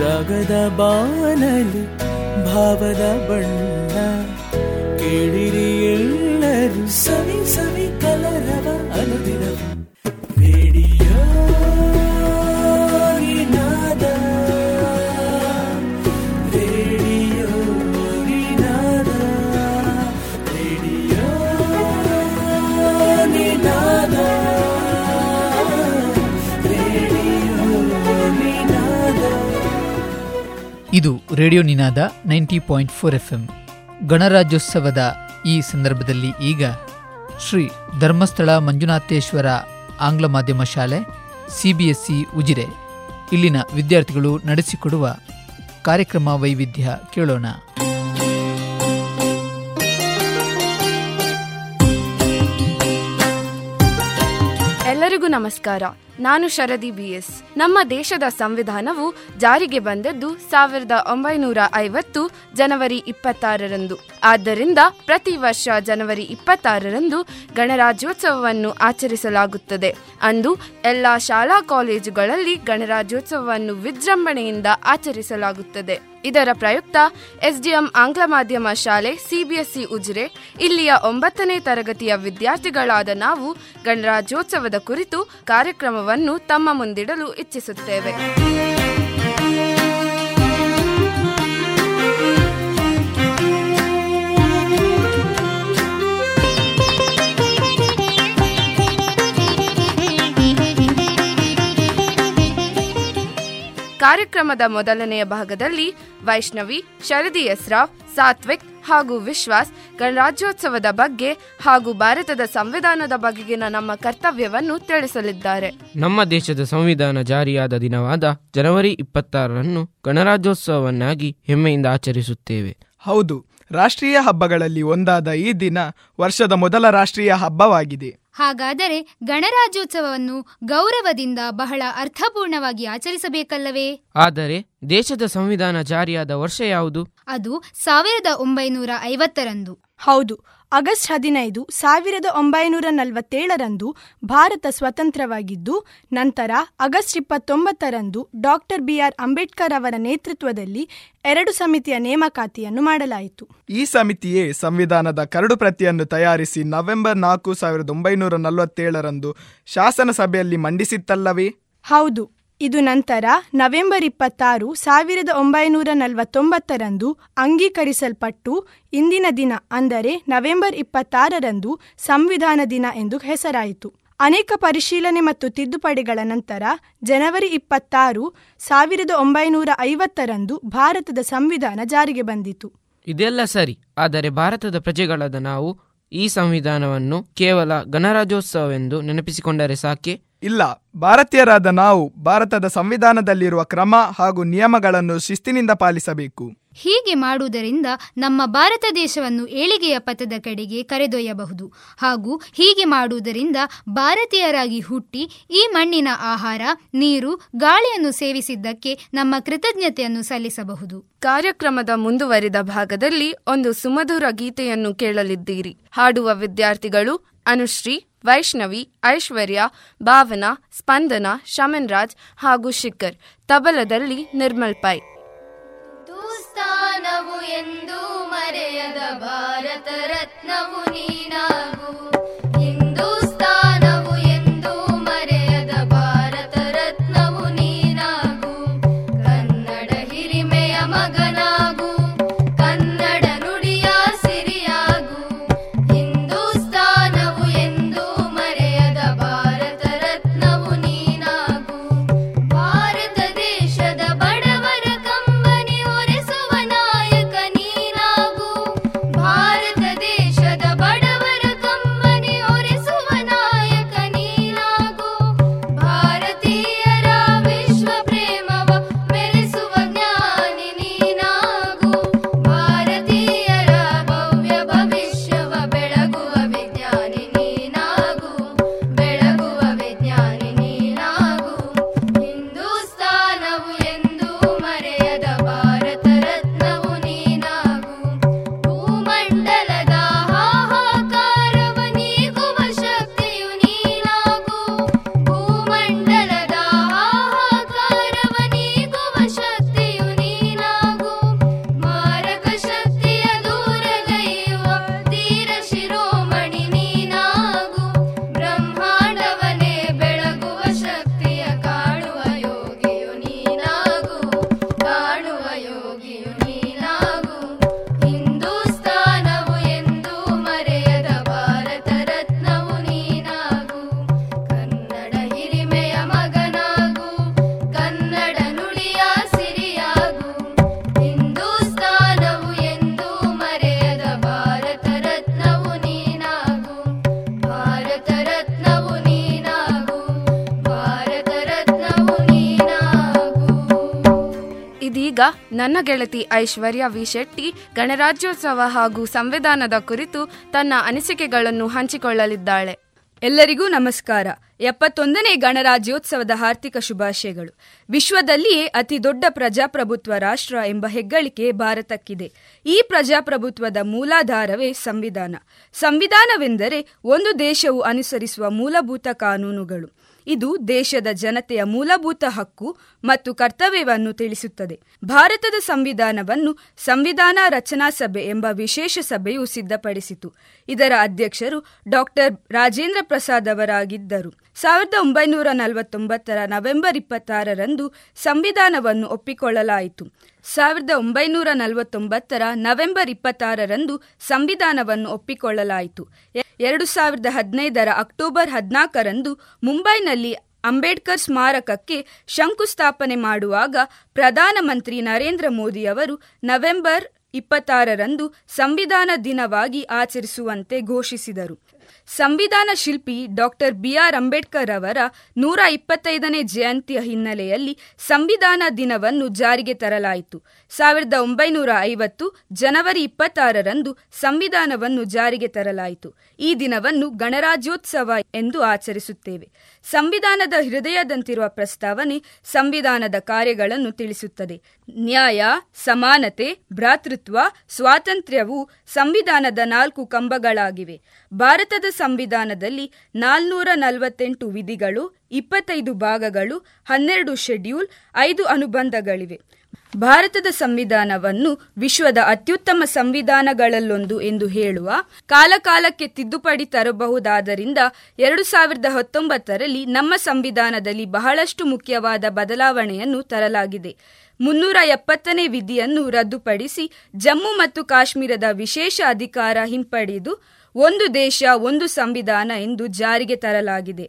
ರಾಗದ ಬಾನಲಿ ಭಾವದ ಬಣ್ಣ ಕೇಳಿರಿ ಎಲ್ಲರೂ ಸವಿ ಸವಿ ಕಲರವ ಅನುದಿನವು. Radio Ninaada ninety point four F M ಗಣರಾಜ್ಯೋತ್ಸವದ ಈ ಸಂದರ್ಭದಲ್ಲಿ ಈಗ ಶ್ರೀ ಧರ್ಮಸ್ಥಳ ಮಂಜುನಾಥೇಶ್ವರ ಆಂಗ್ಲ ಮಾಧ್ಯಮ ಶಾಲೆ ಸಿಬಿಎಸ್ಇ ಉಜಿರೆ. ಇಲ್ಲಿನ ವಿದ್ಯಾರ್ಥಿಗಳು ನಡೆಸಿಕೊಡುವ ಕಾರ್ಯಕ್ರಮ ವೈವಿಧ್ಯ ಕೇಳೋಣ. ಎಲ್ಲರಿಗೂ ನಮಸ್ಕಾರ. ನಾನು ಶರದಿ ಬಿ ಎಸ್ ನಮ್ಮ ದೇಶದ ಸಂವಿಧಾನವು ಜಾರಿಗೆ ಬಂದದ್ದು ಸಾವಿರದ ಒಂಬೈನೂರ ಐವತ್ತು ಜನವರಿ ಇಪ್ಪತ್ತಾರರಂದು. ಆದ್ದರಿಂದ ಪ್ರತಿ ವರ್ಷ ಜನವರಿ ಇಪ್ಪತ್ತಾರರಂದು ಗಣರಾಜ್ಯೋತ್ಸವವನ್ನು ಆಚರಿಸಲಾಗುತ್ತದೆ. ಅಂದು ಎಲ್ಲ ಶಾಲಾ ಕಾಲೇಜುಗಳಲ್ಲಿ ಗಣರಾಜ್ಯೋತ್ಸವವನ್ನು ವಿಜೃಂಭಣೆಯಿಂದ ಆಚರಿಸಲಾಗುತ್ತದೆ. ಇದರ ಪ್ರಯುಕ್ತ ಎಸ್ಡಿಎಂ ಆಂಗ್ಲ ಮಾಧ್ಯಮ ಶಾಲೆ ಸಿಬಿಎಸ್ಇ ಉಜಿರೆ, ಇಲ್ಲಿಯ ಒಂಬತ್ತನೇ ತರಗತಿಯ ವಿದ್ಯಾರ್ಥಿಗಳಾದ ನಾವು ಗಣರಾಜ್ಯೋತ್ಸವದ ಕುರಿತು ಕಾರ್ಯಕ್ರಮವನ್ನು ತಮ್ಮ ಮುಂದಿಡಲು ಇಚ್ಛಿಸುತ್ತೇವೆ. ಕಾರ್ಯಕ್ರಮದ ಮೊದಲನೆಯ ಭಾಗದಲ್ಲಿ ವೈಷ್ಣವಿ ಶರದಿ ಎಸ್ರಾವ್ ಸಾತ್ವಿಕ್ ಹಾಗೂ ವಿಶ್ವಾಸ್ ಗಣರಾಜ್ಯೋತ್ಸವದ ಬಗ್ಗೆ ಹಾಗೂ ಭಾರತದ ಸಂವಿಧಾನದ ಬಗೆಗಿನ ನಮ್ಮ ಕರ್ತವ್ಯವನ್ನು ತಿಳಿಸಲಿದ್ದಾರೆ. ನಮ್ಮ ದೇಶದ ಸಂವಿಧಾನ ಜಾರಿಯಾದ ದಿನವಾದ ಜನವರಿ ಇಪ್ಪತ್ತಾರರನ್ನು ಗಣರಾಜ್ಯೋತ್ಸವವನ್ನಾಗಿ ಹೆಮ್ಮೆಯಿಂದ ಆಚರಿಸುತ್ತೇವೆ. ಹೌದು ರಾಷ್ಟ್ರೀಯ ಹಬ್ಬಗಳಲ್ಲಿ ಒಂದಾದ ಈ ದಿನ ವರ್ಷದ ಮೊದಲ ರಾಷ್ಟ್ರೀಯ ಹಬ್ಬವಾಗಿದೆ. ಹಾಗಾದರೆ ಗಣರಾಜ್ಯೋತ್ಸವವನ್ನು ಗೌರವದಿಂದ ಬಹಳ ಅರ್ಥಪೂರ್ಣವಾಗಿ ಆಚರಿಸಬೇಕಲ್ಲವೇ? ಆದರೆ ದೇಶದ ಸಂವಿಧಾನ ಜಾರಿಯಾದ ವರ್ಷ ಯಾವುದು? ಅದು ಸಾವಿರದ ಒಂಬೈನೂರ ಐವತ್ತರಂದು. ಹೌದು. ಆಗಸ್ಟ್ ಹದಿನೈದು ಸಾವಿರದ ಒಂಬೈನೂರ ನಲವತ್ತೇಳರಂದು ಭಾರತ ಸ್ವತಂತ್ರವಾಗಿದ್ದು ನಂತರ ಆಗಸ್ಟ್ ಇಪ್ಪತ್ತೊಂಬತ್ತರಂದು ಡಾಕ್ಟರ್ ಬಿಆರ್ ಅಂಬೇಡ್ಕರ್ ಅವರ ನೇತೃತ್ವದಲ್ಲಿ ಎರಡು ಸಮಿತಿಯ ನೇಮಕಾತಿಯನ್ನು ಮಾಡಲಾಯಿತು. ಈ ಸಮಿತಿಯೇ ಸಂವಿಧಾನದ ಕರಡು ಪ್ರತಿಯನ್ನು ತಯಾರಿಸಿ ನವೆಂಬರ್ ನಾಲ್ಕು ಸಾವಿರದ ಒಂಬೈನೂರ ನಲವತ್ತೇಳರಂದು ಶಾಸನ ಸಭೆಯಲ್ಲಿ ಮಂಡಿಸಿತ್ತಲ್ಲವೇ? ಹೌದು. ಇದು ನಂತರ ನವೆಂಬರ್ ಇಪ್ಪತ್ತಾರು ಸಾವಿರದ ಒಂಬೈನೂರ ನಲವತ್ತೊಂಬತ್ತರಂದು ಅಂಗೀಕರಿಸಲ್ಪಟ್ಟು ಇಂದಿನ ದಿನ ಅಂದರೆ ನವೆಂಬರ್ ಇಪ್ಪತ್ತಾರರಂದು ಸಂವಿಧಾನ ದಿನ ಎಂದು ಹೆಸರಾಯಿತು. ಅನೇಕ ಪರಿಶೀಲನೆ ಮತ್ತು ತಿದ್ದುಪಡಿಗಳ ನಂತರ ಜನವರಿ ಇಪ್ಪತ್ತಾರು ಸಾವಿರದ ಒಂಬೈನೂರ ಐವತ್ತರಂದು ಭಾರತದ ಸಂವಿಧಾನ ಜಾರಿಗೆ ಬಂದಿತು. ಇದೆಲ್ಲ ಸರಿ, ಆದರೆ ಭಾರತದ ಪ್ರಜೆಗಳಾದ ನಾವು ಈ ಸಂವಿಧಾನವನ್ನು ಕೇವಲ ಗಣರಾಜ್ಯೋತ್ಸವವೆಂದು ನೆನಪಿಸಿಕೊಂಡರೆ ಸಾಕೆ? ಇಲ್ಲ ಭಾರತೀಯರಾದ ನಾವು ಭಾರತದ ಸಂವಿಧಾನದಲ್ಲಿರುವ ಕ್ರಮ ಹಾಗೂ ನಿಯಮಗಳನ್ನು ಶಿಸ್ತಿನಿಂದ ಪಾಲಿಸಬೇಕು. ಹೀಗೆ ಮಾಡುವುದರಿಂದ ನಮ್ಮ ಭಾರತ ದೇಶವನ್ನು ಏಳಿಗೆಯ ಪಥದ ಕಡೆಗೆ ಕರೆದೊಯ್ಯಬಹುದು ಹಾಗೂ ಹೀಗೆ ಮಾಡುವುದರಿಂದ ಭಾರತೀಯರಾಗಿ ಹುಟ್ಟಿ ಈ ಮಣ್ಣಿನ ಆಹಾರ ನೀರು ಗಾಳಿಯನ್ನು ಸೇವಿಸಿದ್ದಕ್ಕೆ ನಮ್ಮ ಕೃತಜ್ಞತೆಯನ್ನು ಸಲ್ಲಿಸಬಹುದು. ಕಾರ್ಯಕ್ರಮದ ಮುಂದುವರಿದ ಭಾಗದಲ್ಲಿ ಒಂದು ಸುಮಧುರ ಗೀತೆಯನ್ನು ಕೇಳಲಿದ್ದೀರಿ. ಹಾಡುವ ವಿದ್ಯಾರ್ಥಿಗಳು ಅನುಶ್ರೀ ವೈಷ್ಣವಿ, ಐಶ್ವರ್ಯ, ಭಾವನಾ, ಸ್ಪಂದನ ಶಮನ್ ರಾಜ್ ಹಾಗೂ ಶಿಖರ್. ತಬಲದಲ್ಲಿ ನಿರ್ಮಲ್ ಪೈ. ಎಂದು ಮರೆಯದ ಭಾರತ ರತ್ನವು ನೀನಾಗು ನನ್ನ ಗೆಳತಿ ಐಶ್ವರ್ಯ ವಿ ಶೆಟ್ಟಿ ಗಣರಾಜ್ಯೋತ್ಸವ ಹಾಗೂ ಸಂವಿಧಾನದ ಕುರಿತು ತನ್ನ ಅನಿಸಿಕೆಗಳನ್ನು ಹಂಚಿಕೊಳ್ಳಲಿದ್ದಾಳೆ. ಎಲ್ಲರಿಗೂ ನಮಸ್ಕಾರ. ಎಪ್ಪತ್ತೊಂದನೇ ಗಣರಾಜ್ಯೋತ್ಸವದ ಆರ್ಥಿಕ ಶುಭಾಶಯಗಳು. ವಿಶ್ವದಲ್ಲಿಯೇ ಅತಿ ದೊಡ್ಡ ಪ್ರಜಾಪ್ರಭುತ್ವ ರಾಷ್ಟ್ರ ಎಂಬ ಹೆಗ್ಗಳಿಕೆ ಭಾರತಕ್ಕಿದೆ. ಈ ಪ್ರಜಾಪ್ರಭುತ್ವದ ಮೂಲಾಧಾರವೇ ಸಂವಿಧಾನ. ಸಂವಿಧಾನವೆಂದರೆ ಒಂದು ದೇಶವು ಅನುಸರಿಸುವ ಮೂಲಭೂತ ಕಾನೂನುಗಳು. ಇದು ದೇಶದ ಜನತೆಯ ಮೂಲಭೂತ ಹಕ್ಕು ಮತ್ತು ಕರ್ತವ್ಯವನ್ನು ತಿಳಿಸುತ್ತದೆ. ಭಾರತದ ಸಂವಿಧಾನವನ್ನು ಸಂವಿಧಾನ ರಚನಾ ಸಭೆ ಎಂಬ ವಿಶೇಷ ಸಭೆಯು ಸಿದ್ಧಪಡಿಸಿತು. ಇದರ ಅಧ್ಯಕ್ಷರು ಡಾಕ್ಟರ್ ರಾಜೇಂದ್ರ ಪ್ರಸಾದ್ ಅವರಾಗಿದ್ದರು. ಸಾವಿರದ ಒಂಬೈನೂರ ನಲವತ್ತೊಂಬತ್ತರ ನವೆಂಬರ್ ಇಪ್ಪತ್ತಾರರಂದು ಸಂವಿಧಾನವನ್ನು ಒಪ್ಪಿಕೊಳ್ಳಲಾಯಿತು. ಸಾವಿರದ ಒಂಬೈನೂರ ನಲವತ್ತೊಂಬತ್ತರ ನವೆಂಬರ್ ಇಪ್ಪತ್ತಾರರಂದು ಸಂವಿಧಾನವನ್ನು ಒಪ್ಪಿಕೊಳ್ಳಲಾಯಿತು. ಎರಡು ಸಾವಿರದ ಹದಿನೈದರ ಅಕ್ಟೋಬರ್ ಹದಿನಾಲ್ಕರಂದು ಮುಂಬೈನಲ್ಲಿ ಅಂಬೇಡ್ಕರ್ ಸ್ಮಾರಕಕ್ಕೆ ಶಂಕುಸ್ಥಾಪನೆ ಮಾಡುವಾಗ ಪ್ರಧಾನಮಂತ್ರಿ ನರೇಂದ್ರ ಮೋದಿ ಅವರು ನವೆಂಬರ್ ಇಪ್ಪತ್ತಾರರಂದು ಸಂವಿಧಾನ ದಿನವಾಗಿ ಆಚರಿಸುವಂತೆ ಘೋಷಿಸಿದರು. ಸಂವಿಧಾನ ಶಿಲ್ಪಿ ಡಾಕ್ಟರ್ ಬಿಆರ್ ಅಂಬೇಡ್ಕರ್ ಅವರ ನೂರ ಇಪ್ಪತ್ತೈದನೇ ಜಯಂತಿಯ ಹಿನ್ನೆಲೆಯಲ್ಲಿ ಸಂವಿಧಾನ ದಿನವನ್ನು ಜಾರಿಗೆ ತರಲಾಯಿತು. ಸಾವಿರದ ಒಂಬೈನೂರ ಐವತ್ತು ಜನವರಿ ಇಪ್ಪತ್ತಾರರಂದು ಸಂವಿಧಾನವನ್ನು ಜಾರಿಗೆ ತರಲಾಯಿತು. ಈ ದಿನವನ್ನು ಗಣರಾಜ್ಯೋತ್ಸವ ಎಂದು ಆಚರಿಸುತ್ತೇವೆ. ಸಂವಿಧಾನದ ಹೃದಯದಂತಿರುವ ಪ್ರಸ್ತಾವನೆ ಸಂವಿಧಾನದ ಕಾರ್ಯಗಳನ್ನು ತಿಳಿಸುತ್ತದೆ. ನ್ಯಾಯ, ಸಮಾನತೆ, ಭ್ರಾತೃತ್ವ, ಸ್ವಾತಂತ್ರ್ಯವು ಸಂವಿಧಾನದ ನಾಲ್ಕು ಕಂಬಗಳಾಗಿವೆ. ಭಾರತದ ಸಂವಿಧಾನದಲ್ಲಿ ನಾಲ್ನೂರ ನಲವತ್ತೆಂಟು ವಿಧಿಗಳು, ಇಪ್ಪತ್ತೈದು ಭಾಗಗಳು, ಹನ್ನೆರಡು ಶೆಡ್ಯೂಲ್, ಐದು ಅನುಬಂಧಗಳಿವೆ. ಭಾರತದ ಸಂವಿಧಾನವನ್ನು ವಿಶ್ವದ ಅತ್ಯುತ್ತಮ ಸಂವಿಧಾನಗಳಲ್ಲೊಂದು ಎಂದು ಹೇಳುವ ಕಾಲಕಾಲಕ್ಕೆ ತಿದ್ದುಪಡಿ ತರಬಹುದಾದರಿಂದ ಎರಡು ಸಾವಿರದ ಹತ್ತೊಂಬತ್ತರಲ್ಲಿ ನಮ್ಮ ಸಂವಿಧಾನದಲ್ಲಿ ಬಹಳಷ್ಟು ಮುಖ್ಯವಾದ ಬದಲಾವಣೆಯನ್ನು ತರಲಾಗಿದೆ. ಮುನ್ನೂರ ಎಪ್ಪತ್ತನೇ ವಿಧಿಯನ್ನು ರದ್ದುಪಡಿಸಿ ಜಮ್ಮು ಮತ್ತು ಕಾಶ್ಮೀರದ ವಿಶೇಷ ಅಧಿಕಾರ ಹಿಂಪಡೆದು ಒಂದು ದೇಶ, ಒಂದು ಸಂವಿಧಾನ ಎಂದು ಜಾರಿಗೆ ತರಲಾಗಿದೆ.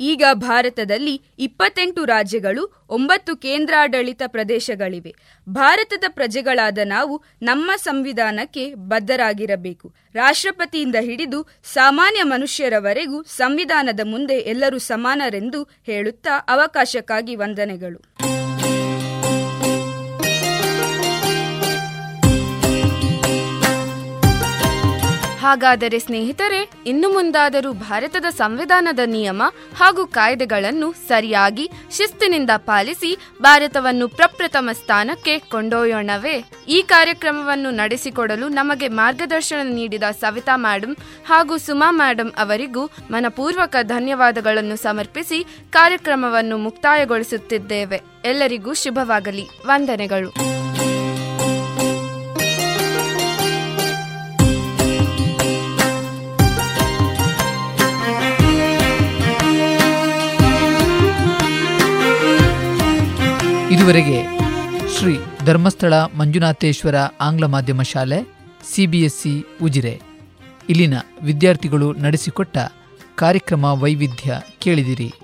ಈಗ ಭಾರತದಲ್ಲಿ ಇಪ್ಪತ್ತೆಂಟು ರಾಜ್ಯಗಳು, ಒಂಬತ್ತು ಕೇಂದ್ರಾಡಳಿತ ಪ್ರದೇಶಗಳಿವೆ. ಭಾರತದ ಪ್ರಜೆಗಳಾದ ನಾವು ನಮ್ಮ ಸಂವಿಧಾನಕ್ಕೆ ಬದ್ಧರಾಗಿರಬೇಕು. ರಾಷ್ಟ್ರಪತಿಯಿಂದ ಹಿಡಿದು ಸಾಮಾನ್ಯ ಮನುಷ್ಯರವರೆಗೂ ಸಂವಿಧಾನದ ಮುಂದೆ ಎಲ್ಲರೂ ಸಮಾನರೆಂದು ಹೇಳುತ್ತಾ ಅವಕಾಶಕ್ಕಾಗಿ ವಂದನೆಗಳು. ಹಾಗಾದರೆ ಸ್ನೇಹಿತರೆ, ಇನ್ನು ಮುಂದಾದರೂ ಭಾರತದ ಸಂವಿಧಾನದ ನಿಯಮ ಹಾಗೂ ಕಾಯ್ದೆಗಳನ್ನು ಸರಿಯಾಗಿ ಶಿಸ್ತಿನಿಂದ ಪಾಲಿಸಿ ಭಾರತವನ್ನು ಪ್ರಪ್ರಥಮ ಸ್ಥಾನಕ್ಕೆ ಕೊಂಡೊಯ್ಯೋಣವೇ? ಈ ಕಾರ್ಯಕ್ರಮವನ್ನು ನಡೆಸಿಕೊಡಲು ನಮಗೆ ಮಾರ್ಗದರ್ಶನ ನೀಡಿದ ಸವಿತಾ ಮ್ಯಾಡಂ ಹಾಗೂ ಸುಮಾ ಮ್ಯಾಡಂ ಅವರಿಗೂ ಮನಪೂರ್ವಕ ಧನ್ಯವಾದಗಳನ್ನು ಸಮರ್ಪಿಸಿ ಕಾರ್ಯಕ್ರಮವನ್ನು ಮುಕ್ತಾಯಗೊಳಿಸುತ್ತಿದ್ದೇವೆ. ಎಲ್ಲರಿಗೂ ಶುಭವಾಗಲಿ. ವಂದನೆಗಳು. ಇದುವರೆಗೆ ಶ್ರೀ ಧರ್ಮಸ್ಥಳ ಮಂಜುನಾಥೇಶ್ವರ ಆಂಗ್ಲ ಮಾಧ್ಯಮ ಶಾಲೆ, ಸಿಬಿಎಸ್ಇ ಉಜಿರೆ. ಇಲ್ಲಿನ ವಿದ್ಯಾರ್ಥಿಗಳು ನಡೆಸಿಕೊಟ್ಟ ಕಾರ್ಯಕ್ರಮ ವೈವಿಧ್ಯ ಕೇಳಿದಿರಿ.